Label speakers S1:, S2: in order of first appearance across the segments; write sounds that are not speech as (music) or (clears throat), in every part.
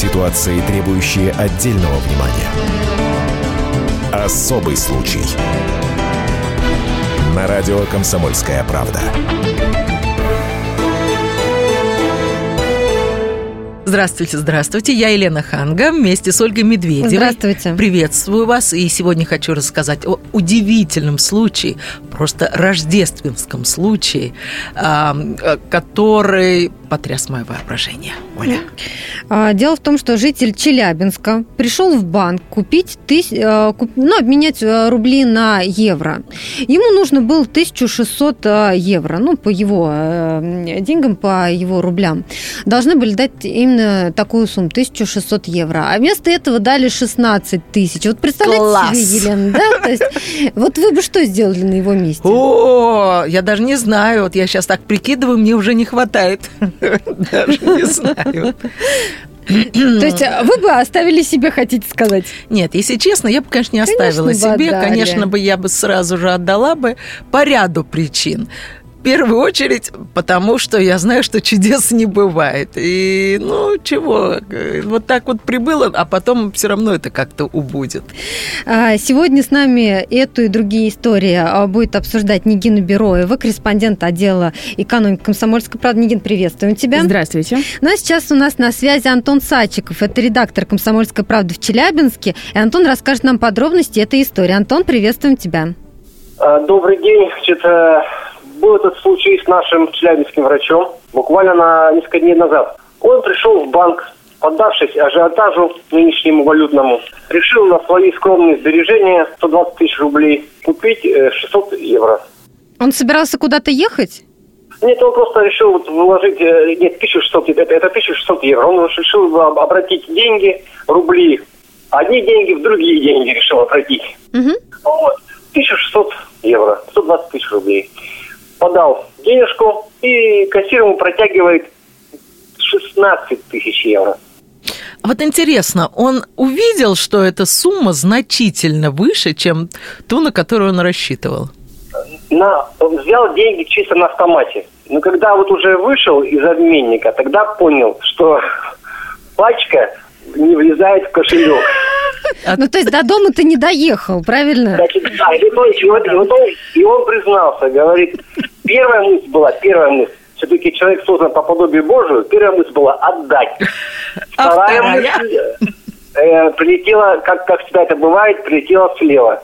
S1: Ситуации, требующие отдельного внимания. Особый случай. На радио «Комсомольская правда».
S2: Здравствуйте, здравствуйте. Я Елена Ханга вместе с Ольгой Медведевой.
S3: Здравствуйте.
S2: Приветствую вас. И сегодня хочу рассказать о удивительном случае, просто рождественском случае, который потряс мое воображение. Оля.
S3: А, дело в том, что житель Челябинска пришел в банк купить тыс... Э, ну, обменять э, рубли на евро. Ему нужно было 1600 э, евро, ну, по его деньгам, по его рублям. Должны были дать именно такую сумму, 1600 евро. А вместо этого дали 16 тысяч. Вот представляете
S2: Класс.
S3: себе, Елена, да? То есть, вот вы бы что сделали на его месте?
S2: О, я даже не знаю. Вот я сейчас так прикидываю, мне уже не хватает. (laughs) Даже не знаю.
S3: То есть вы бы оставили себе, хотите сказать?
S2: Нет, если честно, я бы, конечно, не оставила
S3: Конечно, бы
S2: себе.
S3: отдали.
S2: Конечно бы я бы сразу же отдала бы по ряду причин. В первую очередь, потому что я знаю, что чудес не бывает. И, ну, чего, вот так вот прибыло, а потом все равно это как-то убудет.
S3: А, Сегодня с нами эту и другие истории а, будет обсуждать Нигина Бероева, корреспондент отдела экономики комсомольской правды. Нигин, приветствуем тебя.
S4: Здравствуйте.
S3: Ну а сейчас у нас на связи Антон Сачиков. Это редактор «Комсомольской правды» в Челябинске. И Антон расскажет нам подробности этой истории. Антон, приветствуем тебя.
S5: А, Добрый день. Э, был этот случай с нашим челябинским врачом буквально на несколько дней назад. Он пришел в банк, поддавшись ажиотажу нынешнему валютному, решил на свои скромные сбережения 120 тысяч рублей купить э, 600 евро.
S3: Он собирался куда-то ехать?
S5: Нет, он просто решил вот вложить, э, нет, 1600, это, это 1600 евро. Он решил об- обратить деньги, рубли, одни деньги в другие деньги решил обратить.
S3: Мгм.
S5: Вот, 1600 евро, 120 тысяч рублей. Подал денежку, и кассир ему протягивает 16 тысяч евро.
S2: А вот интересно, он увидел, что эта сумма значительно выше, чем ту, на которую он рассчитывал?
S5: На, взял деньги чисто на автомате. Но когда вот уже вышел из обменника, тогда понял, что пачка не влезает в кошелек.
S3: Ну, то есть до дома ты не доехал, правильно?
S5: Значит, да, и, то есть, и вот, и вот он, и он признался, говорит, первая мысль была, первая мысль, все-таки человек создан по подобию Божию, первая мысль была отдать. (laughs) Вторая мысль э, прилетела, как, как всегда это бывает, прилетела слева.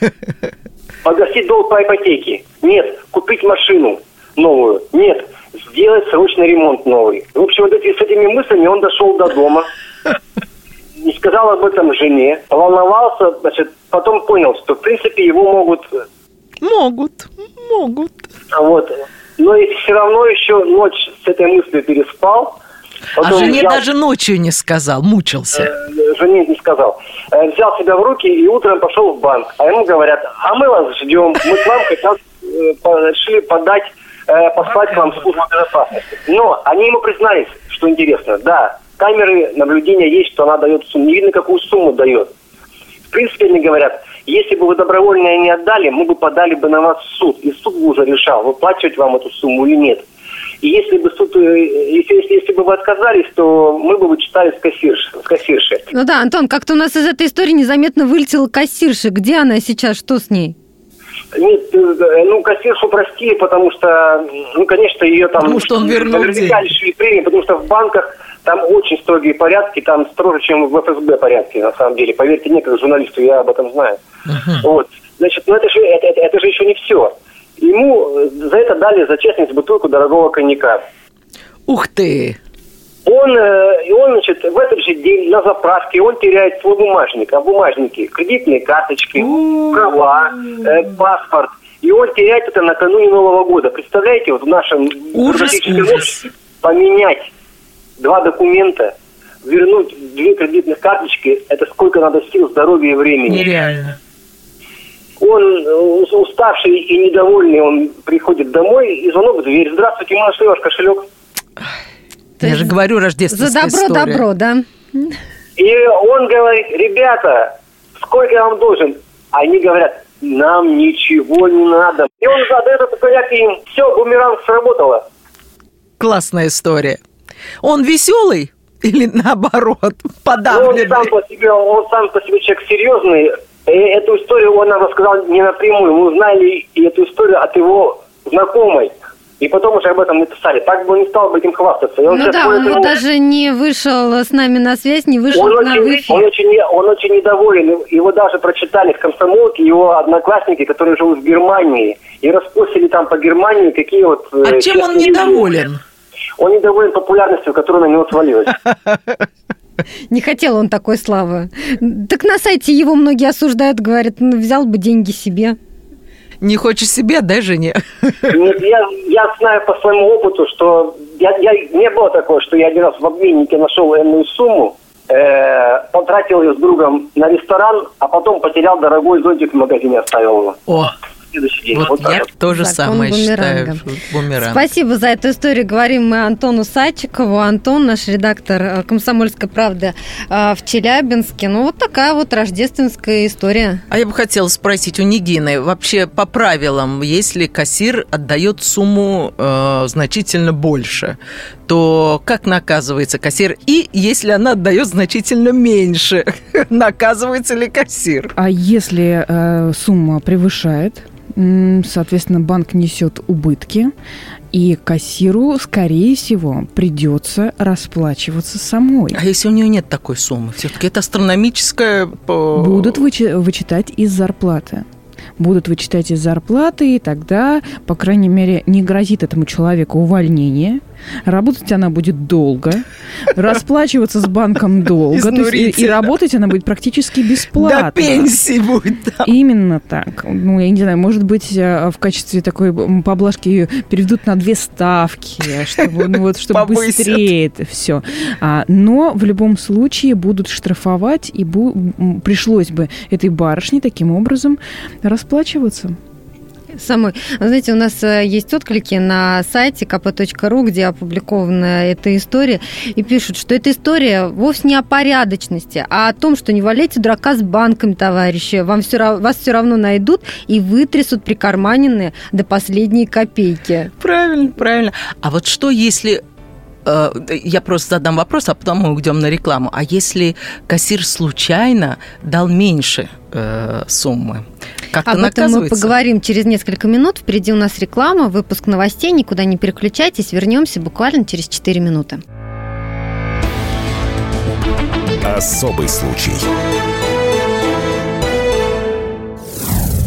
S5: (laughs) Погасить долг по ипотеке. Нет. Купить машину новую. Нет. Сделать срочный ремонт новый. В общем, вот эти, с этими мыслями он дошел до дома. (laughs) Не сказал об этом жене. Волновался, значит, потом понял, что, в принципе, его могут... э,
S2: Могут, могут.
S5: Вот. Но и все равно еще ночь с этой мыслью переспал.
S2: А
S5: Потом
S2: жене
S5: взял-
S2: даже ночью не сказал, мучился.
S5: Э, жене не сказал. Э, Взял себя в руки и утром пошел в банк. А ему говорят, а мы вас ждем. Мы к вам как раз э, решили подать, э, послать к вам службу безопасности. Но они ему признались, что интересно, да, камеры наблюдения есть, что она дает сумму. Не видно, какую сумму дает. В принципе, они говорят, если бы вы добровольно не отдали, мы бы подали бы на вас в суд. И суд бы уже решал, выплачивать вам эту сумму или нет. И если бы суд, э, если, если, если бы вы отказались, то мы бы вычитали с кассирши. С кассирши.
S3: Ну да, Антон, как-то у нас из этой истории незаметно вылетела кассирша. Где она сейчас? Что с ней?
S5: Нет, э, ну, кассиршу простили, потому что, ну, конечно, ее там...
S2: Потому что он вернул
S5: наверняка
S2: деньги.
S5: лишили премии, потому что в банках там очень строгие порядки, там строже, чем в ФСБ порядки, на самом деле. Поверьте мне, как журналисту, я об этом знаю. Вот. Значит, ну это же, это, это- это же еще не все. Ему э, за это дали за честность бутылку дорогого коньяка.
S2: Ух ты!
S5: Он, э, и он, значит, в этот же день на заправке он теряет свой бумажник, а бумажники, кредитные карточки, права, э, паспорт. И он теряет это накануне Нового года. Представляете, вот в нашем
S2: Ужас, ужас.
S5: поменять два документа, вернуть две кредитных карточки, это сколько надо сил, здоровья и времени.
S2: Нереально.
S5: Он э, уставший и недовольный, он приходит домой, и звонок в дверь. Здравствуйте, нашли ваш кошелек.
S3: То
S2: Я же говорю,
S3: За
S2: рождественская
S3: добро
S2: история.
S3: добро, да?
S5: И он говорит, ребята, сколько я вам должен? Они говорят, нам ничего не надо. И он задает этот коньяк и им, все, бумеранг сработало.
S2: Классная история. Он веселый Или наоборот,
S5: Он
S2: подавленный?
S5: сам по себе, он сам по себе человек серьезный. И эту историю он нам рассказал не напрямую. Мы узнали и эту историю от его знакомой. И потом уже об этом написали. Так бы он не стал бы этим хвастаться. И он
S3: Ну да, он
S5: ему-
S3: даже не вышел с нами на связь, не вышел
S5: он
S3: в
S5: очень,
S3: эфир.
S5: он, очень, не- он очень недоволен. Его даже прочитали в комсомолке, его одноклассники, которые живут в Германии. И распостили там по Германии, какие вот... э,
S2: А чем он
S5: честные люди.
S2: недоволен?
S5: Он недоволен популярностью, которая на него свалилась. (laughs)
S3: Не хотел он такой славы. Так на сайте его многие осуждают, говорят, ну, взял бы деньги себе.
S2: Не хочешь себе, дай жене.
S5: Нет, я, я знаю по своему опыту, что я, я, не было такого, что я один раз в обменнике нашел энную сумму, э, потратил ее с другом на ресторан, а потом потерял дорогой зонтик в магазине, оставил его.
S2: О,
S5: Следующий день.
S2: вот
S5: Вот
S2: я
S5: вот.
S2: то же
S3: Закон
S2: самое считаю.
S3: бумеранга.
S2: что Бумеранг.
S3: Спасибо за эту историю. Говорим мы Антону Садчикову. Антон, наш редактор э, «Комсомольской правды» э, в Челябинске. Ну, вот такая вот рождественская история.
S2: А я бы хотела спросить у Нигины, вообще по правилам, если кассир отдает сумму э, значительно больше, то как наказывается кассир? И если она отдает значительно меньше, (laughs) наказывается ли кассир?
S4: А если э, сумма превышает, соответственно, банк несет убытки, и кассиру, скорее всего, придется расплачиваться самой.
S2: А если у нее нет такой суммы? Все-таки это астрономическая...
S4: Будут вычи- вычитать из зарплаты. Будут вычитать из зарплаты, и тогда, по крайней мере, не грозит этому человеку увольнение. Работать она будет долго, расплачиваться с банком долго, то есть и, и работать она будет практически бесплатно.
S2: До пенсии будет. да.
S4: Именно так. Ну, я не знаю, может быть, э, в качестве такой поблажки ее переведут на две ставки, чтобы, ну, вот, чтобы
S2: Повысят.
S4: быстрее это все. А, но в любом случае будут штрафовать, и бу- пришлось бы этой барышне таким образом расплачиваться.
S3: Самой. Вы Знаете, у нас э, есть отклики на сайте kp.ru, где опубликована эта история, и пишут, что эта история вовсе не о порядочности, а о том, что не валяйте дурака с банком, товарищи. Вам все, вас все равно найдут и вытрясут прикарманенные до последней копейки.
S2: Правильно, правильно. А вот что если... э, Я просто задам вопрос, а потом мы уйдем на рекламу. А если кассир случайно дал меньше э, суммы, как-то
S3: Об этом мы поговорим через несколько минут. Впереди у нас реклама, выпуск новостей. Никуда не переключайтесь. Вернемся буквально через 4 минуты.
S1: Особый случай.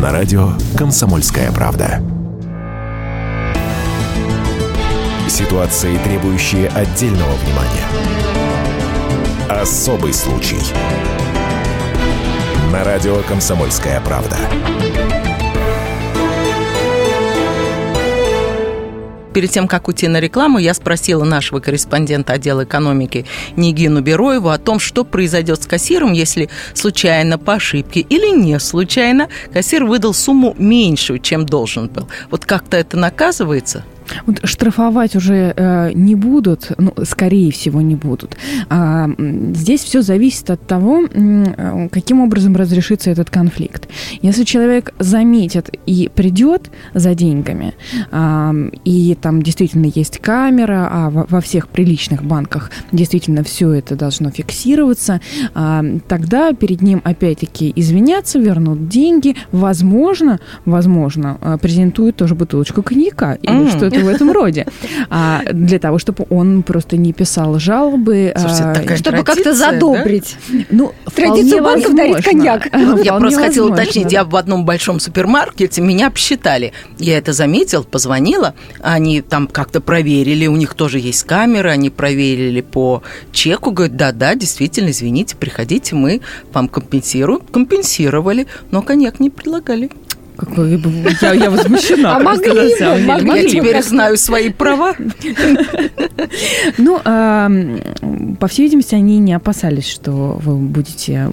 S1: на радио «Комсомольская правда». Ситуации, требующие отдельного внимания. Особый случай. На радио «Комсомольская правда».
S2: Перед тем, как уйти на рекламу, я спросила нашего корреспондента отдела экономики Нигину Бероеву о том, что произойдет с кассиром, если случайно, по ошибке или не случайно, кассир выдал сумму меньшую, чем должен был. Вот как-то это наказывается?
S4: Вот штрафовать уже э, не будут, ну, скорее всего, не будут. А, здесь все зависит от того, каким образом разрешится этот конфликт. Если человек заметит и придет за деньгами, а, и там действительно есть камера, а во, всех приличных банках действительно все это должно фиксироваться, а, тогда перед ним опять-таки извиняться, вернут деньги, возможно, возможно, э, презентуют тоже бутылочку коньяка или
S2: М.
S4: что-то в этом роде, а, для того, чтобы он просто не писал жалобы.
S2: Слушайте,
S4: а,
S3: Чтобы как-то
S2: традиция, да?
S3: задобрить.
S4: ну,
S3: Традицию банков дарить коньяк.
S2: Я просто хотела уточнить, я в одном большом супермаркете, меня обсчитали. Я это заметил, позвонила, они там как-то проверили, у них тоже есть камеры, они проверили по чеку, говорят, да-да, действительно, извините, приходите, мы вам компенсируем. Компенсировали, но коньяк не предлагали.
S4: Какой, я, я возмущена.
S3: А могли бы, могли
S2: Я теперь знаю свои права.
S4: Ну, а, по всей видимости, они не опасались, что вы будете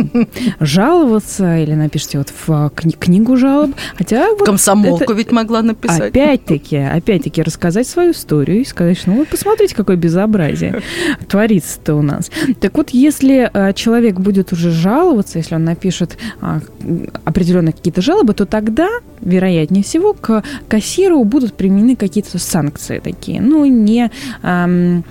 S4: жаловаться или напишите вот в кни- книгу жалоб. Хотя вот
S2: Комсомолку ведь могла написать.
S4: Опять-таки, опять-таки рассказать свою историю и сказать, что ну вот посмотрите, какое безобразие творится-то у нас. Так вот, если а, человек будет уже жаловаться, если он напишет а, определенные какие-то жалобы, то тогда, вероятнее всего, к кассиру будут применены какие-то санкции такие. Ну, не... ам,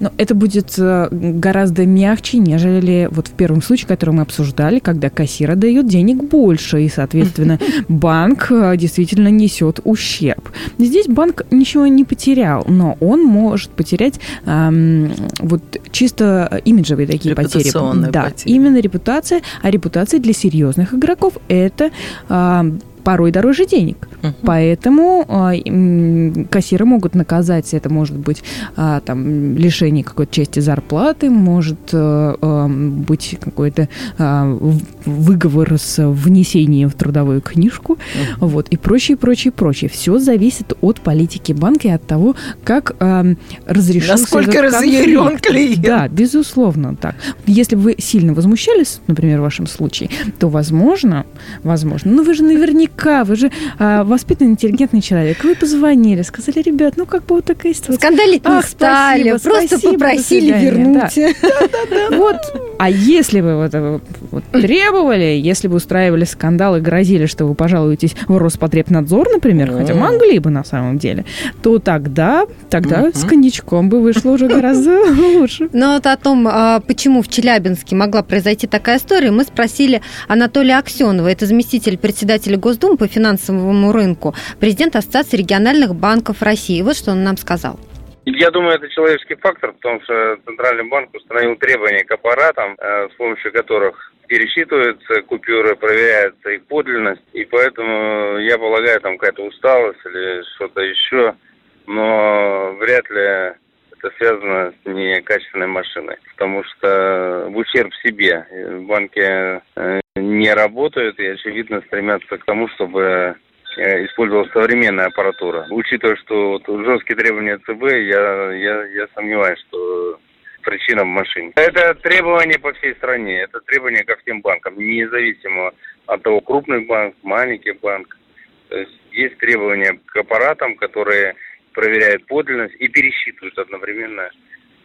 S4: но это будет э, гораздо мягче, нежели вот в первом случае, который мы обсуждали, когда кассир дает денег больше, и, соответственно, (laughs) банк э, действительно несет ущерб. Здесь банк ничего не потерял, но он может потерять ам, вот чисто имиджевые такие потери. Да,
S2: потери.
S4: именно репутация, а репутация для серьезных игроков это ам, порой дороже денег.
S2: Мгм.
S4: Поэтому м, кассиры могут наказать, это может быть а, там лишение какой-то части зарплаты, может э, эм, быть какой-то в- выговор с внесением в трудовую книжку, вот, и прочее, прочее, прочее. Все зависит от политики банка и от того, как эм, разрешился
S2: Насколько
S4: этот
S2: разъярен клиент.
S4: Да, безусловно, так. Если вы сильно возмущались, например, в вашем случае, то возможно, возможно, ну вы же наверняка, вы же а, воспитанный, интеллигентный человек, вы позвонили, сказали, ребят, ну как бы вот такая ситуация.
S3: Скандалить не
S4: Ах,
S3: стали,
S4: спасибо,
S3: просто
S4: спасибо,
S3: попросили вернуть.
S4: Вот, а если бы вот, вот требовали, если бы устраивали скандал и грозили, что вы пожалуетесь в Роспотребнадзор, например, хотя могли бы на самом деле, то тогда, тогда с коньячком бы вышло уже гораздо лучше.
S3: Но вот о том, а, почему в Челябинске могла произойти такая история, мы спросили Анатолия Аксенова, это заместитель председателя Госдумы по финансовому рынку, президент Ассоциации региональных банков России. Вот что он нам сказал.
S6: Я думаю, это человеческий фактор, потому что Центральный банк установил требования к аппаратам, э, с помощью которых пересчитываются купюры, проверяется их подлинность, и поэтому, я полагаю, там какая-то усталость или что-то еще, но вряд ли это связано с некачественной машиной, потому что в ущерб себе банки э, не работают и, очевидно, стремятся к тому, чтобы э, использовал современная аппаратура. Учитывая, что вот жесткие требования ЦБ, я, я, я сомневаюсь, что причина в машине. Это требования по всей стране, это требования ко всем банкам, независимо от того, крупный банк, маленький банк. То есть есть требования к аппаратам, которые проверяют подлинность и пересчитывают одновременно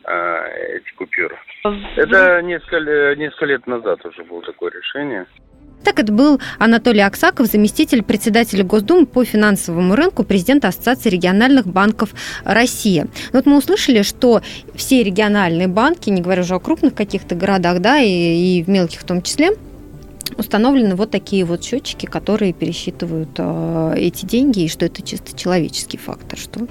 S6: а, эти купюры. Это несколько, несколько лет назад уже было такое решение.
S3: Так это был Анатолий Аксаков, заместитель председателя Госдумы по финансовому рынку, президента Ассоциации региональных банков России. Вот мы услышали, что все региональные банки, не говоря уже о крупных каких-то городах, да, и, и в мелких в том числе, установлены вот такие вот счетчики, которые пересчитывают э, эти деньги, и что это чисто человеческий фактор, что э,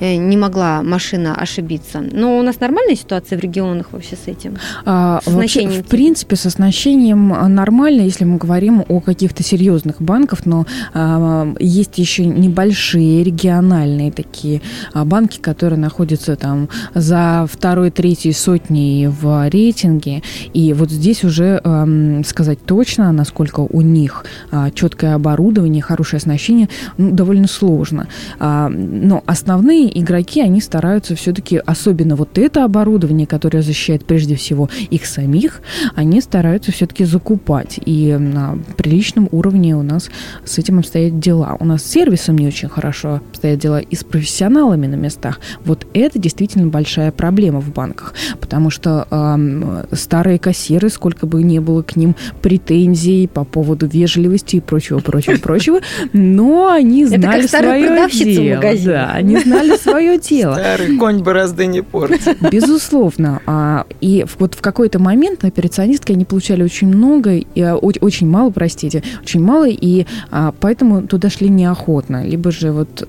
S3: не могла машина ошибиться. Но у нас нормальная ситуация в регионах вообще с этим?
S4: А,
S3: С
S4: вообще, в принципе, с оснащением а, нормально, если мы говорим о каких-то серьезных банках, но а, есть еще небольшие региональные такие а, банки, которые находятся там за второй, третьей сотней в рейтинге. И вот здесь уже ам, сказать точно, насколько у них а, четкое оборудование, хорошее оснащение, ну, довольно сложно. А, но основные игроки, они стараются все-таки, особенно вот это оборудование, которое защищает прежде всего их самих, они стараются все-таки закупать. И на приличном уровне у нас с этим обстоят дела. У нас с сервисом не очень хорошо обстоят дела и с профессионалами на местах. Вот это действительно большая проблема в банках, потому что ам, старые кассиры, сколько бы ни было к ним претензий по поводу вежливости и прочего, прочего, прочего, но они
S3: Это как
S4: знали свое
S3: продавщица в
S4: дело.
S3: магазине.
S4: Да, они знали свое дело.
S2: Старый конь борозды не портит.
S4: Безусловно. А, И вот в какой-то момент на операционистке они получали очень много, а, очень мало, простите, очень мало, и а, поэтому туда шли неохотно. Либо же вот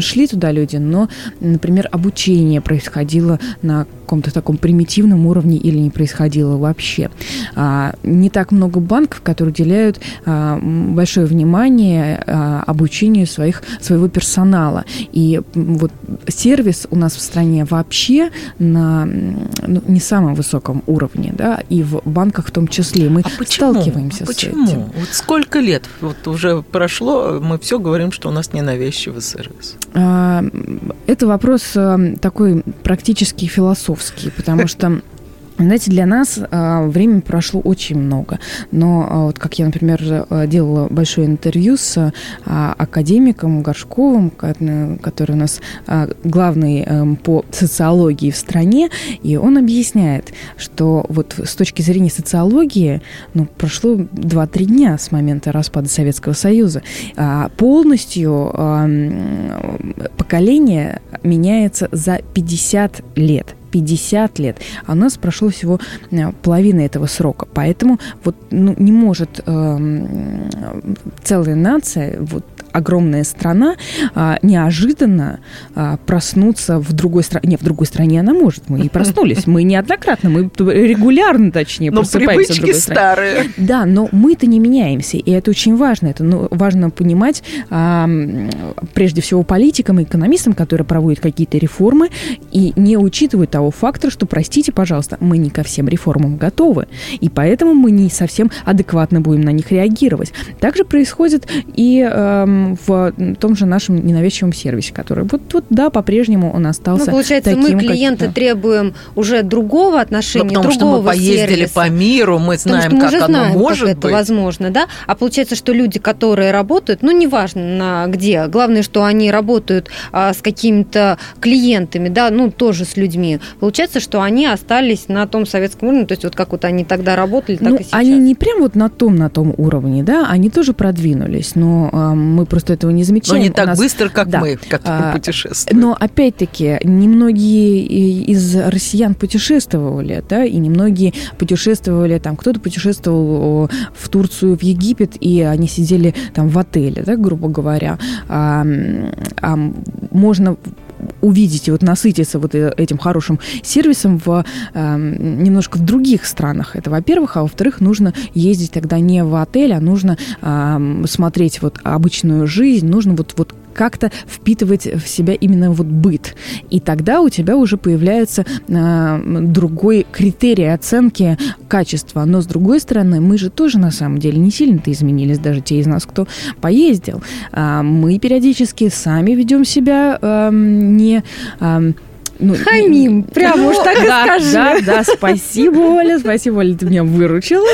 S4: шли туда люди, но, например, обучение происходило на каком-то таком примитивном уровне или не происходило вообще. Не так много банков, которые уделяют большое внимание обучению своих, своего персонала. И И вот сервис у нас в стране вообще на ну, не самом высоком уровне, да, и в банках в том числе. Мы
S2: а почему?
S4: сталкиваемся
S2: а почему?
S4: с этим.
S2: Вот сколько лет вот уже прошло, мы все говорим, что у нас ненавязчивый сервис.
S4: А, это вопрос э, такой практически философский, потому что знаете, для нас а, времени прошло очень много, но а, вот как я, например, делала большое интервью с а, академиком Горшковым, который у нас а, главный а, по социологии в стране, и он объясняет, что вот с точки зрения социологии, ну, прошло 2-3 дня с момента распада Советского Союза, а, полностью а, поколение меняется за 50 лет. 50 лет, а у нас прошло всего э, половина этого срока. Поэтому вот ну, не может э, целая нация вот огромная страна а, неожиданно а, проснуться в другой стране. Не, в другой стране она может. Мы и проснулись. Мы неоднократно, мы регулярно, точнее,
S2: но
S4: просыпаемся
S2: в другой старые.
S4: стране. Да, но мы-то не меняемся. И это очень важно. Это ну, важно понимать а, прежде всего политикам и экономистам, которые проводят какие-то реформы и не учитывают того фактора, что, простите, пожалуйста, мы не ко всем реформам готовы. И поэтому мы не совсем адекватно будем на них реагировать. Также происходит и эм, в том же нашем ненавязчивом сервисе, который вот, вот да, по-прежнему он остался
S3: Ну, получается,
S4: таким,
S3: мы, клиенты,
S4: как,
S3: требуем уже другого отношения,
S2: ну, потому
S3: другого
S2: что мы поездили
S3: сервиса.
S2: по миру, мы знаем,
S3: потому что мы
S2: как
S3: же
S2: оно
S3: знаем,
S2: может
S3: как
S2: быть.
S3: это возможно, да? А получается, что люди, которые работают, ну, неважно на где, главное, что они работают а, с какими-то клиентами, да, ну, тоже с людьми. Получается, что они остались на том советском уровне, то есть вот как вот они тогда работали, так
S4: ну,
S3: и сейчас.
S4: они не прям вот на том, на том уровне, да, они тоже продвинулись, но а, мы просто этого не замечаем.
S2: Но не так
S4: нас-
S2: быстро, как
S4: да.
S2: мы, которые
S4: А,
S2: путешествуем.
S4: Но опять-таки, немногие из россиян путешествовали, да, и немногие путешествовали, там, кто-то путешествовал в Турцию, в Египет, и они сидели там в отеле, да, грубо говоря. А, а можно увидеть и вот насытиться вот э- этим хорошим сервисом в эм, немножко в других странах. Это, во-первых, а во-вторых, нужно ездить тогда не в отель, а нужно эм, смотреть вот обычную жизнь, нужно вот вот как-то впитывать в себя именно вот быт. И тогда у тебя уже появляется э, другой критерий оценки качества. Но с другой стороны, мы же тоже на самом деле не сильно-то изменились, даже те из нас, кто поездил. А, мы периодически сами ведем себя эм, не... эм, ну,
S3: Хамим, прямо уж так и скажи.
S4: Да, да, спасибо, Оля, спасибо, Оля, ты меня выручила.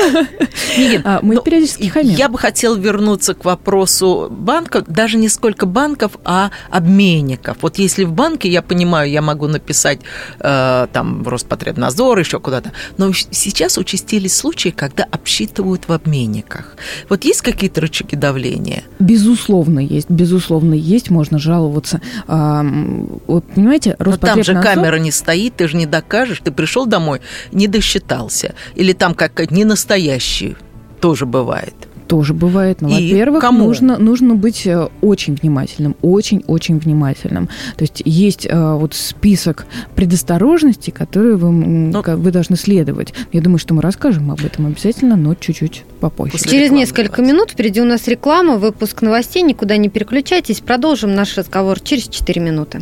S2: Нет,
S4: А, Мы
S2: но
S4: периодически хамим.
S2: Я бы хотела вернуться к вопросу банков, даже не сколько банков, а обменников. Вот если в банке, я понимаю, я могу написать э, там в Роспотребнадзор, еще куда-то, но сейчас участились случаи, когда обсчитывают в обменниках. Вот есть какие-то рычаги давления?
S4: Безусловно есть, безусловно есть, можно жаловаться. Вот, понимаете,
S2: Но там же
S4: Роспотребнадзор-
S2: камера не стоит, ты же не докажешь, ты пришел домой, не досчитался. Или там как не настоящий тоже бывает.
S4: Тоже бывает. Но,
S2: И
S4: во-первых,
S2: кому?
S4: нужно, нужно быть э, очень внимательным, очень-очень внимательным. То есть есть э, вот список предосторожностей, которые вы, м,
S2: Ну-
S4: вы должны следовать. Я думаю, что мы расскажем об этом обязательно, но чуть-чуть попозже.
S2: После
S3: Через несколько
S2: давайте.
S3: минут впереди у нас реклама, выпуск новостей. Никуда не переключайтесь. Продолжим наш разговор через 4 минуты.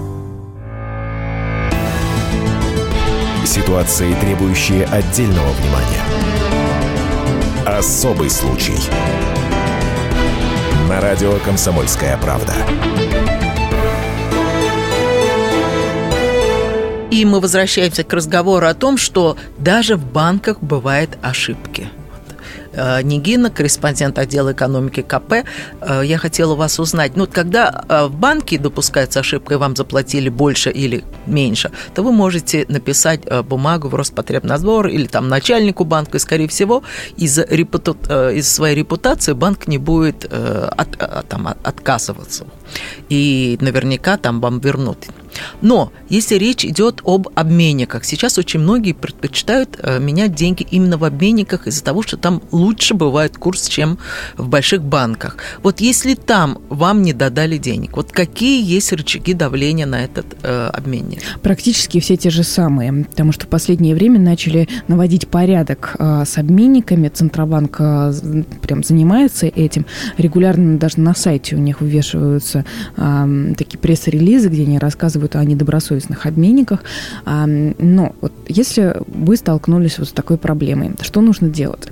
S1: Ситуации, требующие отдельного внимания. Особый случай. На радио «Комсомольская правда».
S2: И мы возвращаемся к разговору о том, что даже в банках бывают ошибки. Э, Нигина, корреспондент отдела экономики КП. Э, я хотела вас узнать, ну, когда э, в банке допускается ошибка, и вам заплатили больше или меньше, то вы можете написать бумагу в Роспотребнадзор или там начальнику банка, и, скорее всего, из, репуту... из своей репутации банк не будет от, там, отказываться. И наверняка там вам вернут но если речь идет об обменниках, сейчас очень многие предпочитают э, менять деньги именно в обменниках из-за того, что там лучше бывает курс, чем в больших банках. Вот если там вам не додали денег, вот какие есть рычаги давления на этот э, обменник?
S4: Практически все те же самые, потому что в последнее время начали наводить порядок э, с обменниками. Центробанк э, прям занимается этим. Регулярно даже на сайте у них вывешиваются э, такие пресс-релизы, где они рассказывают рассказывают о недобросовестных обменниках. Но вот если вы столкнулись вот с такой проблемой, что нужно делать?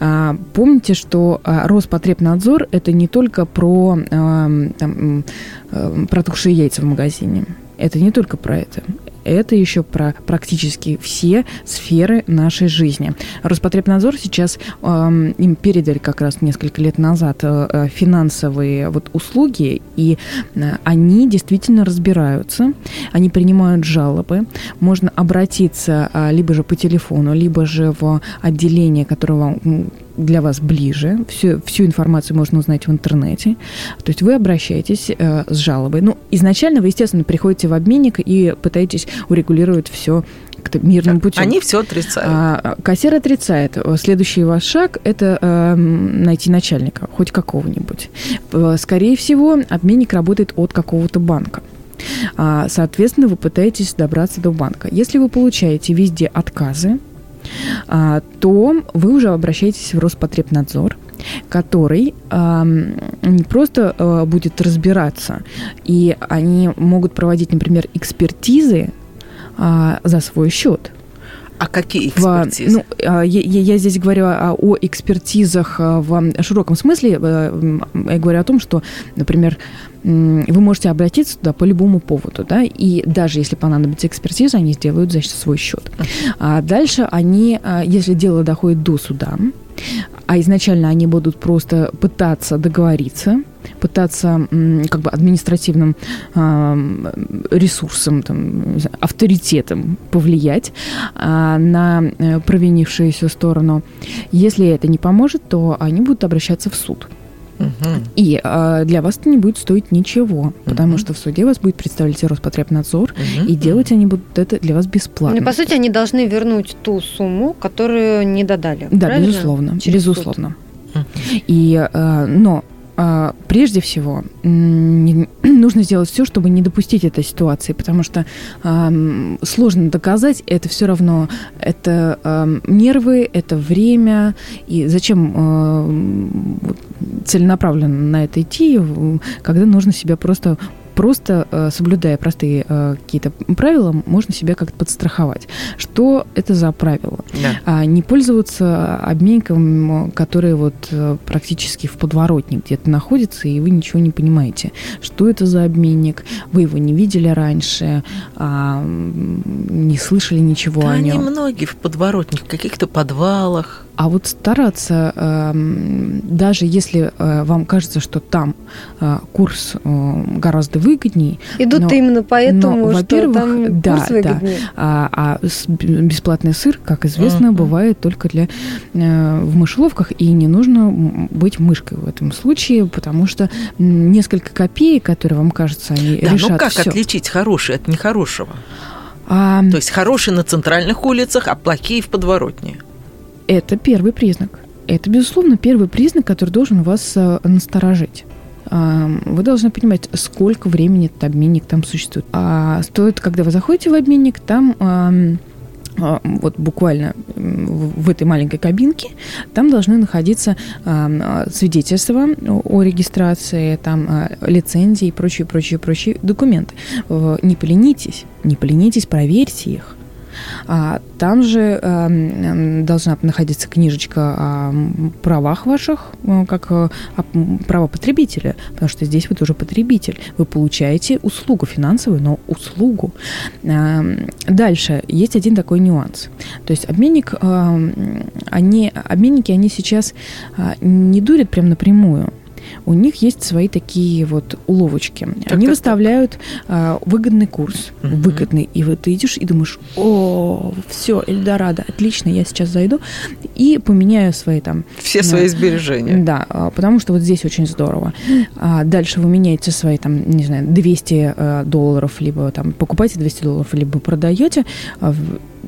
S4: А, помните, что а, Роспотребнадзор – это не только про там, протухшие яйца в магазине. Это не только про это это еще про практически все сферы нашей жизни. Роспотребнадзор сейчас э, им передали как раз несколько лет назад э, э, финансовые вот услуги, и э, они действительно разбираются, они принимают жалобы, можно обратиться э, либо же по телефону, либо же в отделение, которое вам для вас ближе. Всю, всю информацию можно узнать в интернете. То есть вы обращаетесь э, с жалобой. Ну, изначально вы, естественно, приходите в обменник и пытаетесь урегулировать все мирным путем.
S2: Они все отрицают. А,
S4: кассир отрицает. Следующий ваш шаг – это э, найти начальника, хоть какого-нибудь. Скорее всего, обменник работает от какого-то банка. А, соответственно, вы пытаетесь добраться до банка. Если вы получаете везде отказы, то вы уже обращаетесь в Роспотребнадзор, который не просто а, будет разбираться, и они могут проводить, например, экспертизы а, за свой счет.
S2: А какие экспертизы?
S4: В, ну, я, я здесь говорю о экспертизах в широком смысле. Э, я говорю о том, что, например, вы можете обратиться туда по любому поводу, да, и даже если понадобится экспертиза, они сделают за свой счет. А дальше они, а, если дело доходит до суда, а изначально они будут просто пытаться договориться, пытаться как бы административным э, ресурсом, там, авторитетом повлиять э, на э, провинившуюся сторону. Если это не поможет, то они будут обращаться в суд. И э, для вас это не будет стоить ничего, потому угу. что в суде вас будет представлять Роспотребнадзор, угу. и делать они будут это для вас бесплатно.
S3: Ну, по сути, они должны вернуть ту сумму, которую не додали.
S4: Да, правильно? безусловно, Через безусловно. Суд. И, э, но прежде всего (clears throat) нужно сделать все, чтобы не допустить этой ситуации, потому что сложно доказать, это все равно это нервы, это время, и зачем целенаправленно на это идти, когда нужно себя просто просто э, соблюдая простые э, какие-то правила, можно себя как-то подстраховать. Что это за правила? Да. А, не пользоваться обменником, который вот э, практически в подворотне где-то находится, и вы ничего не понимаете. Что это за обменник? Вы его не видели раньше, а, не слышали ничего
S2: да
S4: о нем.
S2: Они многие в подворотнях, в каких-то подвалах.
S4: А вот стараться, эм, даже если э, вам кажется, что там э, курс э, гораздо выгоднее.
S3: Идут но, именно поэтому, но, что там
S4: да,
S3: курс выгоднее.
S4: Да. А, а бесплатный сыр, как известно, uh-huh. бывает только для в мышеловках, и не нужно быть мышкой в этом случае, потому что несколько копеек, которые вам кажется, они да, решат
S2: ну как
S4: всё.
S2: отличить хороший от нехорошего? А... То есть хорошие на центральных улицах, а плохие в подворотне.
S4: Это первый признак. Это, безусловно, первый признак, который должен вас э, насторожить. Вы должны понимать, сколько времени этот обменник там существует. А стоит, когда вы заходите в обменник, там а, вот буквально в этой маленькой кабинке, там должны находиться свидетельства о регистрации, там а, лицензии и прочие, прочие, прочие документы. Не поленитесь, не поленитесь, проверьте их А там же э, должна находиться книжечка о правах ваших, э, как э, права потребителя, потому что здесь вы тоже потребитель. Вы получаете услугу финансовую, но услугу. Э, дальше есть один такой нюанс. То есть обменник, они, обменники, они сейчас э, не дурят прям напрямую у них есть свои такие вот уловочки. Так, Они так, выставляют так. А, выгодный курс, угу. выгодный, и вот ты идешь и думаешь, о, все, Эльдорадо, отлично, я сейчас зайду и поменяю свои там...
S2: Все свои сбережения.
S4: Да, а, потому что вот здесь очень здорово. А дальше вы меняете свои там, не знаю, 200 э, долларов, либо там покупаете 200 долларов, либо продаете, а,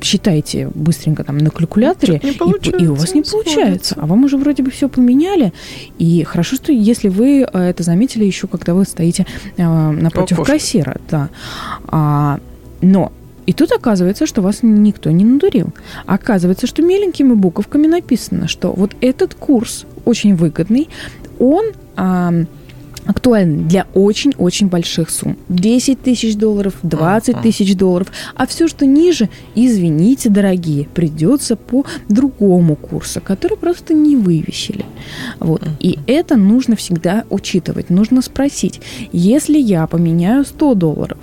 S4: считаете быстренько там на калькуляторе, и, и у вас не получается. А вам уже вроде бы все поменяли. И хорошо, что если вы э, это заметили еще, когда вы стоите э, напротив Окошко. кассира. Да. А, но и тут оказывается, что вас никто не надурил. Оказывается, что меленькими буковками написано, что вот этот курс очень выгодный, он... А, актуальны для очень-очень больших сумм. 10 тысяч долларов, 20 тысяч долларов. А все, что ниже, извините, дорогие, придется по другому курсу, который просто не вывесили. Вот. И это нужно всегда учитывать. Нужно спросить, если я поменяю 100 долларов,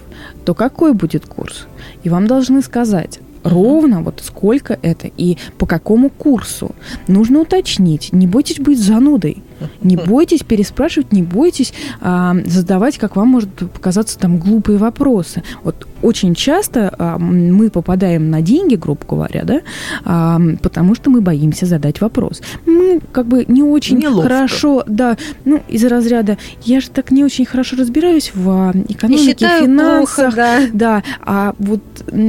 S4: то какой будет курс? И вам должны сказать, ровно вот сколько это и по какому курсу. Нужно уточнить. Не бойтесь быть занудой. Не бойтесь переспрашивать, не бойтесь а, задавать, как вам может показаться, там глупые вопросы. Вот очень часто а, мы попадаем на деньги, грубо говоря, да, а, потому что мы боимся задать вопрос. Мы как бы не очень Неловко. хорошо, да, ну из разряда я же так не очень хорошо разбираюсь в а, экономике, финансах, плохо, да. да, а вот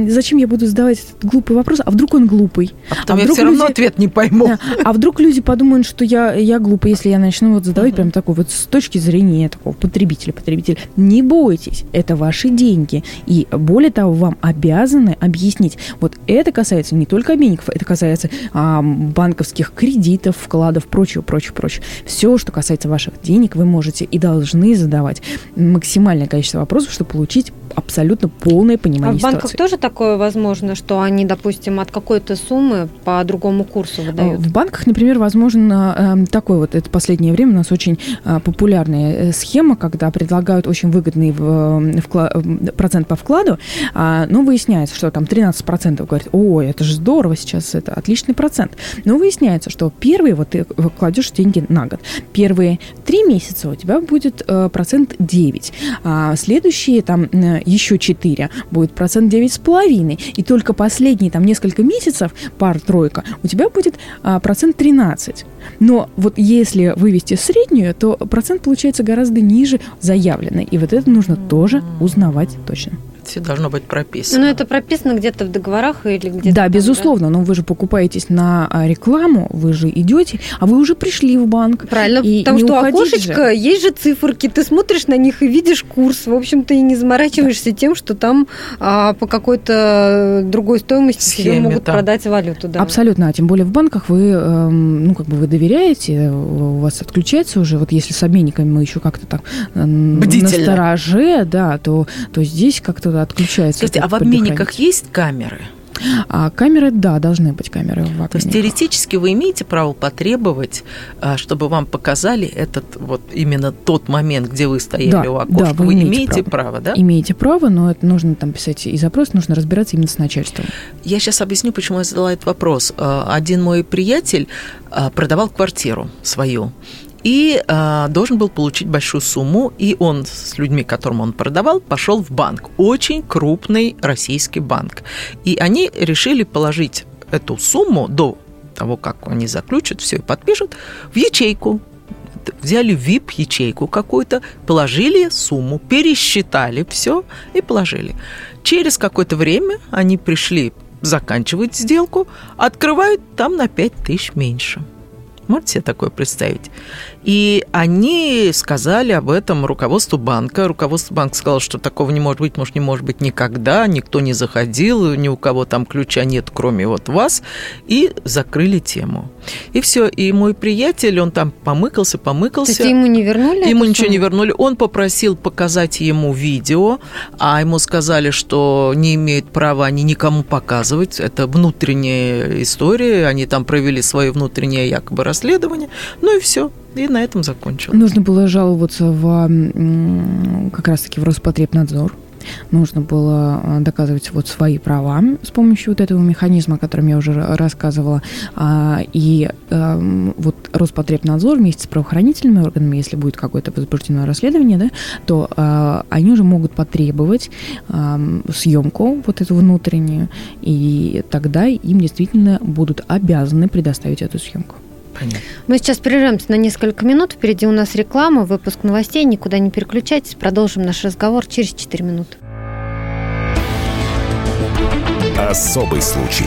S4: зачем я буду задавать этот глупый вопрос, а вдруг он глупый?
S2: А, потом а вдруг я все равно ответ не пойму. Да,
S4: а вдруг люди подумают, что я, я глупый, если я начну вот задавать uh-huh. прям такой вот с точки зрения такого потребителя, потребителя. Не бойтесь, это ваши деньги. И более того, вам обязаны объяснить. Вот это касается не только обменников, это касается а, банковских кредитов, вкладов, прочего, прочего, прочего. Все, что касается ваших денег, вы можете и должны задавать максимальное количество вопросов, чтобы получить абсолютно полное понимание
S3: А в банках тоже такое возможно, что они, допустим, от какой-то суммы по другому курсу выдают?
S4: В банках, например, возможно э, такой вот, это последнее время у нас очень э, популярная э, схема, когда предлагают очень выгодный процент по вкладу, а, но выясняется, что там 13% говорит, ой, это же здорово сейчас, это отличный процент. Но выясняется, что первые, вот ты кладешь деньги на год, первые три месяца у тебя будет процент 9, а следующие там еще 4, будет процент 9,5. И только последние там несколько месяцев, пар-тройка, у тебя будет а, процент 13. Но вот если вывести среднюю, то процент получается гораздо ниже заявленный. И вот это нужно тоже узнавать точно
S2: все должно быть прописано.
S3: Но это прописано где-то в договорах или где-то.
S4: Да, там, безусловно. Да? Но вы же покупаетесь на а, рекламу, вы же идете, а вы уже пришли в банк.
S3: Правильно, и потому что окошечко, же. есть же циферки, ты смотришь на них и видишь курс. В общем-то, и не заморачиваешься да. тем, что там а, по какой-то другой стоимости Схеме, тебе могут там. продать валюту. Да.
S4: Абсолютно. А тем более в банках вы, э, ну, как бы вы доверяете, у вас отключается уже, вот если с обменниками мы еще как-то так э, Бдительно. настороже, да, то, то здесь как-то отключается.
S2: Слушайте, а в обменниках есть камеры?
S4: А камеры, да, должны быть камеры в обменниках.
S2: То есть теоретически вы имеете право потребовать, а, чтобы вам показали этот вот именно тот момент, где вы стояли да, у окошка. Да, вы, вы имеете, имеете право. право, да?
S4: Имеете право, но это нужно там писать и запрос, нужно разбираться именно с начальством.
S2: Я сейчас объясню, почему я задала этот вопрос. А, один мой приятель а, продавал квартиру свою и э, должен был получить большую сумму, и он с людьми, которым он продавал, пошел в банк, очень крупный российский банк, и они решили положить эту сумму до того, как они заключат все и подпишут, в ячейку. Взяли VIP-ячейку какую-то, положили сумму, пересчитали все и положили. Через какое-то время они пришли заканчивать сделку, открывают там на 5 тысяч меньше. Можете себе такое представить? И они сказали об этом руководству банка. Руководство банка сказало, что такого не может быть, может, не может быть никогда, никто не заходил, ни у кого там ключа нет, кроме вот вас, и закрыли тему. И все. И мой приятель, он там помыкался, помыкался.
S3: То есть ему не вернули?
S2: Ему ничего не
S3: сумму?
S2: вернули. Он попросил показать ему видео, а ему сказали, что не имеют права они никому показывать. Это внутренняя история. Они там провели свое внутреннее якобы расследование. Ну и все. И на этом закончилось.
S4: Нужно было жаловаться в, как раз-таки в Роспотребнадзор. Нужно было э, доказывать вот свои права с помощью вот этого механизма, о котором я уже ра- рассказывала. А, И эм, вот Роспотребнадзор вместе с правоохранительными органами, если будет какое-то возбуждено расследование, да, то э, они уже могут потребовать эм, съемку вот эту внутреннюю, и тогда им действительно будут обязаны предоставить эту съемку.
S2: Понятно.
S3: Мы сейчас прервемся на несколько минут. Впереди у нас реклама, выпуск новостей. Никуда не переключайтесь. Продолжим наш разговор через 4 минуты.
S1: Особый случай.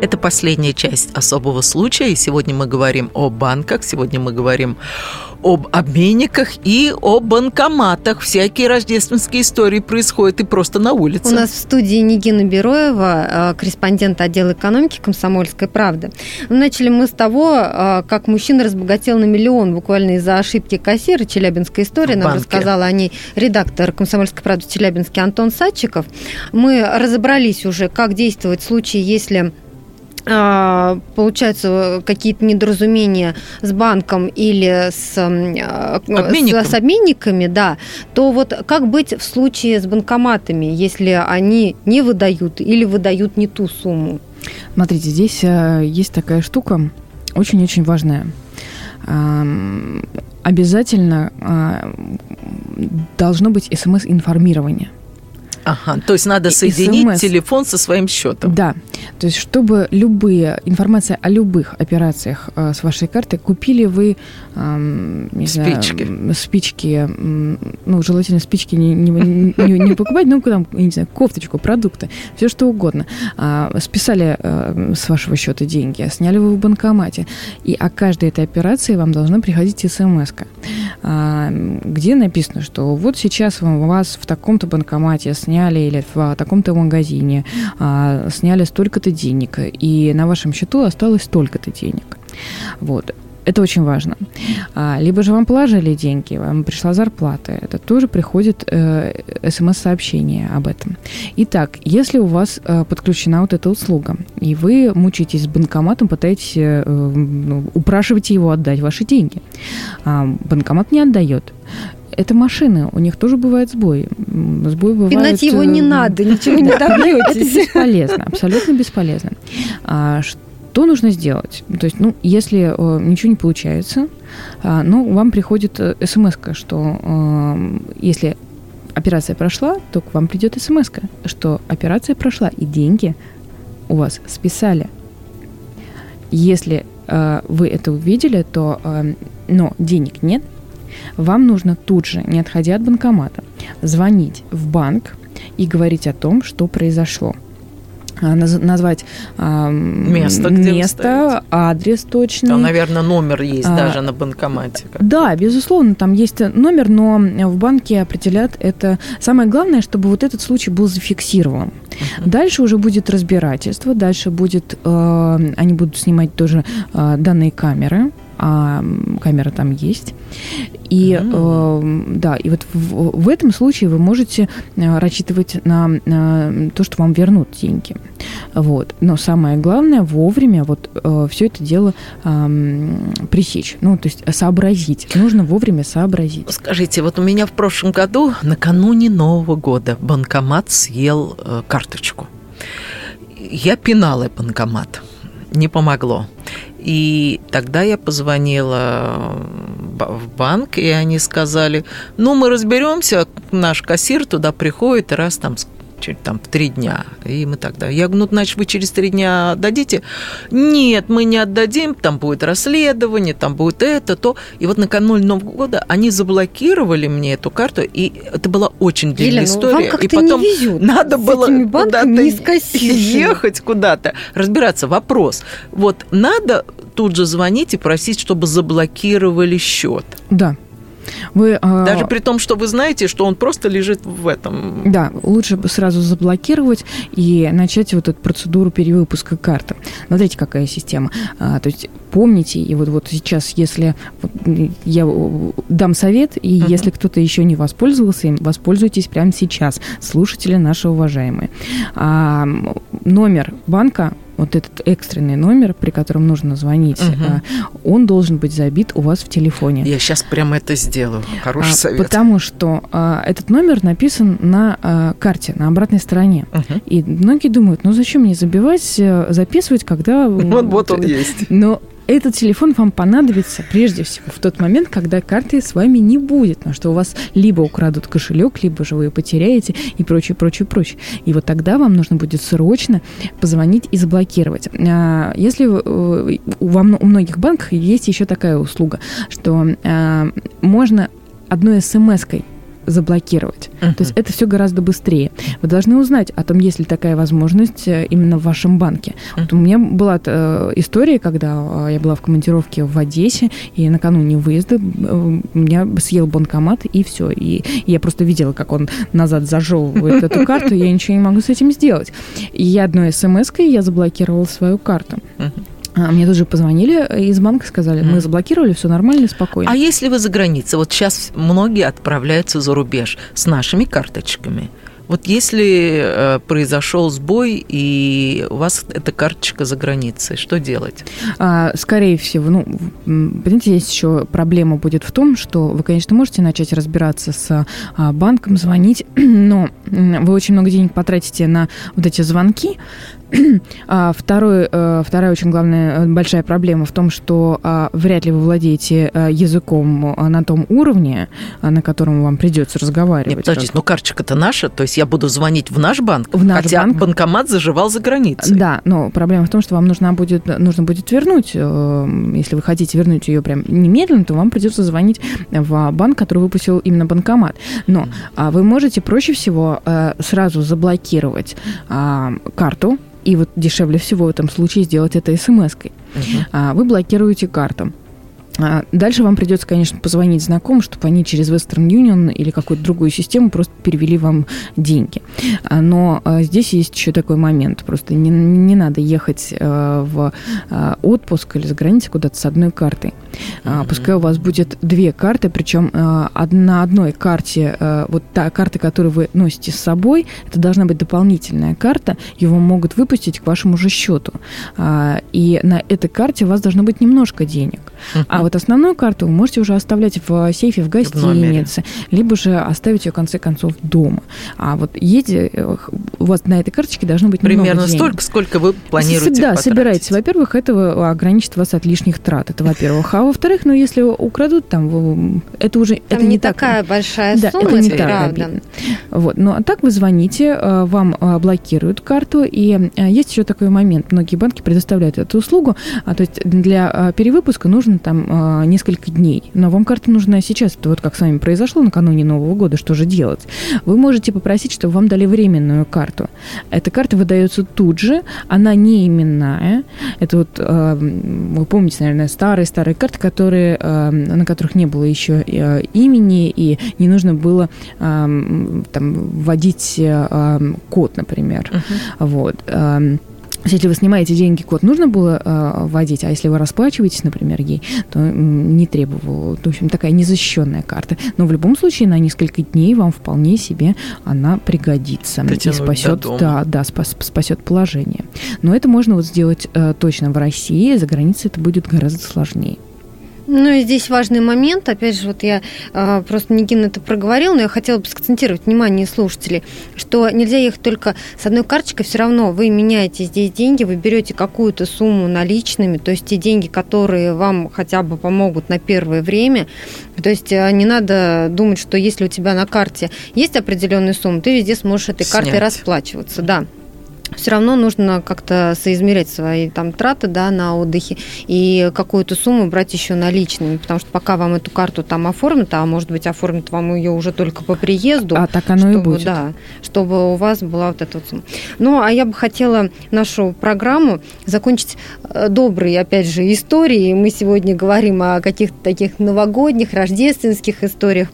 S2: Это последняя часть особого случая. И сегодня мы говорим о банках, сегодня мы говорим об обменниках и о банкоматах. Всякие рождественские истории происходят и просто на улице.
S3: У нас в студии Нигина Бероева, э, корреспондент отдела экономики «Комсомольской правды». Начали мы с того, э, как мужчина разбогател на миллион буквально из-за ошибки кассира. Челябинская история. Нам рассказала о ней редактор «Комсомольской правды» в Челябинске Антон Садчиков. Мы разобрались уже, как действовать в случае, если получаются какие-то недоразумения с банком или с, а,
S2: Обменником.
S3: с, с обменниками, да, то вот как быть в случае с банкоматами, если они не выдают или выдают не ту сумму?
S4: Смотрите, здесь э, есть такая штука, очень-очень важная. Обязательно а, должно быть смс-информирование.
S2: Ага, то есть надо
S4: И-
S2: соединить
S4: SMS.
S2: телефон со своим счетом.
S4: Да, то есть чтобы любые, информация о любых операциях э, с вашей карты, купили вы, ам, не знаю,
S2: Спички.
S4: м, спички, м, ну, желательно спички не, не, не- не покупать, ну, там, не знаю, кофточку, продукты, все что угодно. А, Списали э, с вашего счета деньги, сняли вы в банкомате, и о каждой этой операции вам должна приходить смс где написано, что вот сейчас у вас в таком-то банкомате сняли или в таком-то магазине а, сняли столько-то денег, и на вашем счету осталось столько-то денег. Вот. Это очень важно. А, либо же вам положили деньги, вам пришла зарплата. Это тоже приходит э, смс-сообщение об этом. Итак, если у вас э, подключена вот эта услуга, и вы мучаетесь с банкоматом, пытаетесь э, ну, упрашивать его отдать ваши деньги, а банкомат не отдает. Это машины, у них тоже бывает сбой. Сбой бывает...
S3: Пинать его не
S4: э,
S3: надо, ничего не (laughs)
S4: это
S3: добьетесь.
S4: бесполезно, абсолютно бесполезно. А что нужно сделать? То есть, ну, если э, ничего не получается, а, ну, вам приходит смс что э, если операция прошла, то к вам придет смс что операция прошла, и деньги у вас списали. Если э, вы это увидели, то, э, но денег нет, вам нужно тут же, не отходя от банкомата, звонить в банк и говорить о том, что произошло. А, наз- назвать а,
S2: Место, где
S4: место адрес точный.
S2: Там, наверное, номер есть
S4: А,
S2: даже на банкомате.
S4: Да, безусловно, там есть номер, но в банке определят это. Самое главное, чтобы вот этот случай был зафиксирован. Дальше уже будет разбирательство, дальше будет, э, они будут снимать тоже э, данные камеры, а камера там есть. И э, да, и вот в, в этом случае вы можете э, рассчитывать на, на то, что вам вернут деньги. Вот. Но самое главное вовремя вот все это дело эм, пресечь, ну то есть сообразить. Нужно вовремя сообразить.
S2: Скажите, вот у меня в прошлом году, накануне Нового года, банкомат съел э, карточку. Я пинала банкомат. Не помогло. И тогда я позвонила в банк, и они сказали, ну, мы разберемся, наш кассир туда приходит раз там там, в три дня. И мы тогда... Я говорю, ну, значит, вы через три дня отдадите? Нет, мы не отдадим, там будет расследование, там будет это, то. И вот накануне Нового года они заблокировали мне эту карту, и это была очень длинная
S3: Елена,
S2: история.
S3: Вам
S2: и потом
S3: не везет
S2: надо было
S3: куда-то
S2: ехать куда-то, разбираться. Вопрос. Вот надо тут же звонить и просить, чтобы заблокировали счет.
S4: Да, вы,
S2: а, Даже при том, что вы знаете, что он просто лежит в этом.
S4: Да, лучше бы сразу заблокировать и начать вот эту процедуру перевыпуска карты. Смотрите, какая система. А, то есть помните, и вот, вот сейчас, если я дам совет, и uh-huh. если кто-то еще не воспользовался им, воспользуйтесь прямо сейчас, слушатели наши уважаемые. Номер банка вот этот экстренный номер, при котором нужно звонить, угу. он должен быть забит у вас в телефоне.
S2: Я сейчас прямо это сделаю. Хороший а, совет.
S4: Потому что а, этот номер написан на а, карте, на обратной стороне. Угу. И многие думают, ну зачем мне забивать, э, записывать, когда... (laughs)
S2: Вот, вот он есть.
S4: Но этот телефон вам понадобится прежде всего в тот момент, когда карты с вами не будет, потому что у вас либо украдут кошелек, либо же вы ее потеряете и прочее, прочее, прочее. И вот тогда вам нужно будет срочно позвонить и заблокировать. А, если э, во у многих банков есть еще такая услуга, что а, можно одной смс-кой заблокировать. Uh-huh. То есть это все гораздо быстрее. Вы должны узнать о том, есть ли такая возможность э, именно в вашем банке. Uh-huh. Вот у меня была э, история, когда э, я была в командировке в Одессе, и накануне выезда меня съел банкомат, и все. И, я просто видела, как он назад зажевывает эту (laughs) карту, я ничего не могу с этим сделать. И я одной смс-кой я заблокировала свою карту. Uh-huh. А, мне тоже позвонили из банка, сказали, мы заблокировали, все нормально, спокойно.
S2: А если вы за границей? Вот сейчас многие отправляются за рубеж с нашими карточками. Вот если э, произошел сбой, и у вас эта карточка за границей, что делать?
S4: А, скорее всего, ну, понимаете, здесь еще проблема будет в том, что вы, конечно, можете начать разбираться с а, банком, звонить, (clears throat) но вы очень много денег потратите на вот эти звонки, (clears throat) второй, э, вторая очень главная э, большая проблема в том, что а, вряд ли вы владеете э, языком на том уровне, на котором вам придется разговаривать. Нет,
S2: подождите, ну карточка-то наша, то есть я буду звонить в наш банк,
S4: в наш
S2: хотя
S4: банк.
S2: банкомат заживал за границей.
S4: Да, но проблема в том, что вам нужно будет, нужно будет вернуть, если вы хотите вернуть ее прям немедленно, то вам придется звонить в банк, который выпустил именно банкомат. Но вы можете проще всего сразу заблокировать а, карту, и вот дешевле всего в этом случае сделать это смс-кой. Uh-huh. Вы блокируете карту. А, дальше вам придется, конечно, позвонить знакомым, чтобы они через Western Union или какую-то другую систему просто перевели вам деньги. А, но а, здесь есть еще такой момент. Просто не, не надо ехать в отпуск или за границей куда-то с одной картой. Mm-hmm. Пускай у вас будет две карты, причем на одной карте, вот та карта, которую вы носите с собой, это должна быть дополнительная карта, его могут выпустить к вашему же счету. И на этой карте у вас должно быть немножко денег. А вот основную карту вы можете уже оставлять в сейфе в гостинице, либо же оставить ее, в конце концов, дома. А вот едете, э, у вас на этой карточке должно быть
S2: Примерно столько, сколько вы планируете
S4: Да, собирайте. Во-первых, это ограничит вас от лишних трат, это во-первых. А во-вторых, ну, если украдут, там, это уже...
S3: Там
S4: это
S3: не,
S4: не
S3: такая
S4: так,
S3: большая
S4: да,
S3: сумма,
S4: это не так обидно. Вот. Ну, а так вы звоните, э, вам э, блокируют карту, и есть еще такой момент. Многие банки предоставляют эту услугу, а то есть для перевыпуска нужно там э, несколько дней. Но вам карта нужна сейчас. Это вот как с вами произошло накануне Нового года, что же делать? Вы можете попросить, чтобы вам дали временную карту. Эта карта выдается тут же, она не именная. Это вот, э, вы помните, наверное, старые-старые карты, которые, э, на которых не было еще э, имени, и не нужно было э, там вводить э, код, например. Uh-huh. Вот. Э, если вы снимаете деньги, код нужно было э, вводить, а если вы расплачиваетесь, например, ей, то не требовало. В общем, такая незащищенная карта. Но в любом случае на несколько дней вам вполне себе она пригодится
S2: Дотянуть
S4: и спасет, да, да, спас, спасет положение. Но это можно вот сделать э, точно в России, за границей это будет гораздо сложнее.
S3: Ну и здесь важный момент, опять же, вот я э, просто Никин это проговорил, но я хотела бы сконцентрировать внимание слушателей, что нельзя ехать только с одной карточкой, все равно вы меняете здесь деньги, вы берете какую-то сумму наличными, то есть те деньги, которые вам хотя бы помогут на первое время, то есть э, не надо думать, что если у тебя на карте есть определенная сумма, ты везде сможешь этой картой
S2: Снять.
S3: расплачиваться, да все равно нужно как-то соизмерять свои там траты да, на отдыхе и какую-то сумму брать еще наличными, потому что пока вам эту карту там оформят, а может быть оформят вам ее уже только по приезду.
S4: А так оно и
S3: чтобы,
S4: будет.
S3: Да, чтобы у вас была вот эта вот сумма. Ну, а я бы хотела нашу программу закончить э, доброй, опять же, историей. Мы сегодня говорим о каких-то таких новогодних, рождественских историях.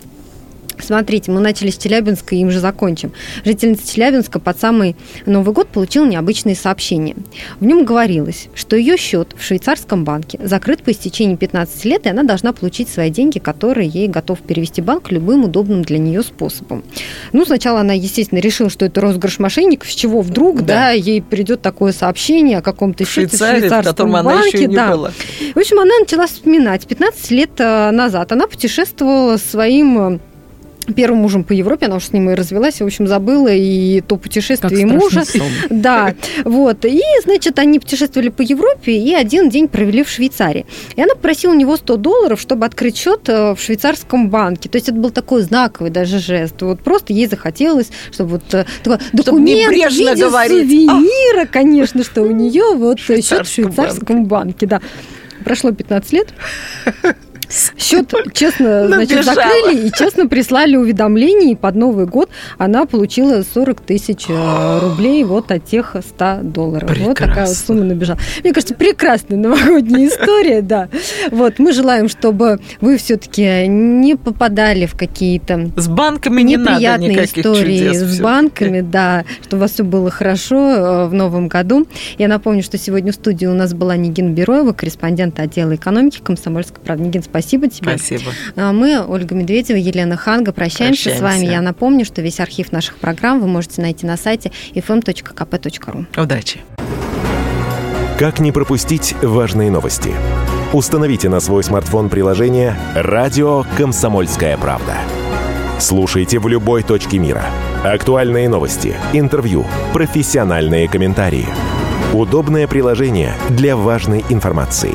S3: Смотрите, мы начали с Челябинска и им же закончим. Жительница Челябинска под самый Новый год получила необычное сообщение. В нем говорилось, что ее счет в швейцарском банке закрыт по истечении 15 лет, и она должна получить свои деньги, которые ей готов перевести банк любым удобным для нее способом. Ну, сначала она, естественно, решила, что это розыгрыш мошенников, с чего вдруг, да,
S2: Да.
S3: ей придет такое сообщение о каком-то счете в
S2: Швейцарии, в
S3: швейцарском
S2: котором она
S3: банке.
S2: еще не
S3: да.
S2: была.
S3: В общем, она начала вспоминать. 15 лет э, назад она путешествовала своим э, первым мужем по Европе, она уже с ним и развелась, и, в общем, забыла и то путешествие и мужа. (laughs) Да, вот. И, значит, они путешествовали по Европе и один день провели в Швейцарии. И она попросила у него 100 долларов, чтобы открыть счет э, в швейцарском банке. То есть это был такой знаковый даже жест. Вот просто ей захотелось, чтобы вот э, такой документ в виде
S2: говорить.
S3: сувенира, конечно, что у нее вот (laughs) счет в
S2: швейцарском
S3: швейцарском банке. Да. Прошло 15 лет. Счет, честно, значит, закрыли и честно прислали уведомление, и под Новый год она получила 40 тысяч э, рублей вот от тех 100 долларов. Вот такая вот
S2: Прекрасно.
S3: сумма набежала. Мне кажется, прекрасная новогодняя (laughs) история, да. Вот, мы желаем, чтобы вы все-таки не попадали в какие-то
S2: С банками не надо
S3: неприятные
S2: никаких
S3: истории
S2: чудес
S3: с банками, да, чтобы у вас все было хорошо э, в новом году. Я напомню, что сегодня в студии у нас была Нигин Бероева, корреспондент отдела экономики Комсомольской правды. Нигин, спасибо тебе.
S2: Спасибо.
S3: А Мы, Ольга Медведева, Елена Ханга, прощаемся, с
S2: Прощаемся.
S3: вами. Я напомню, что весь архив наших программ вы можете найти на сайте fm.kp.ru.
S2: Удачи.
S1: Как не пропустить важные новости? Установите на свой смартфон приложение «Радио Комсомольская правда». Слушайте в любой точке мира. Актуальные новости, интервью, профессиональные комментарии. Удобное приложение для важной информации.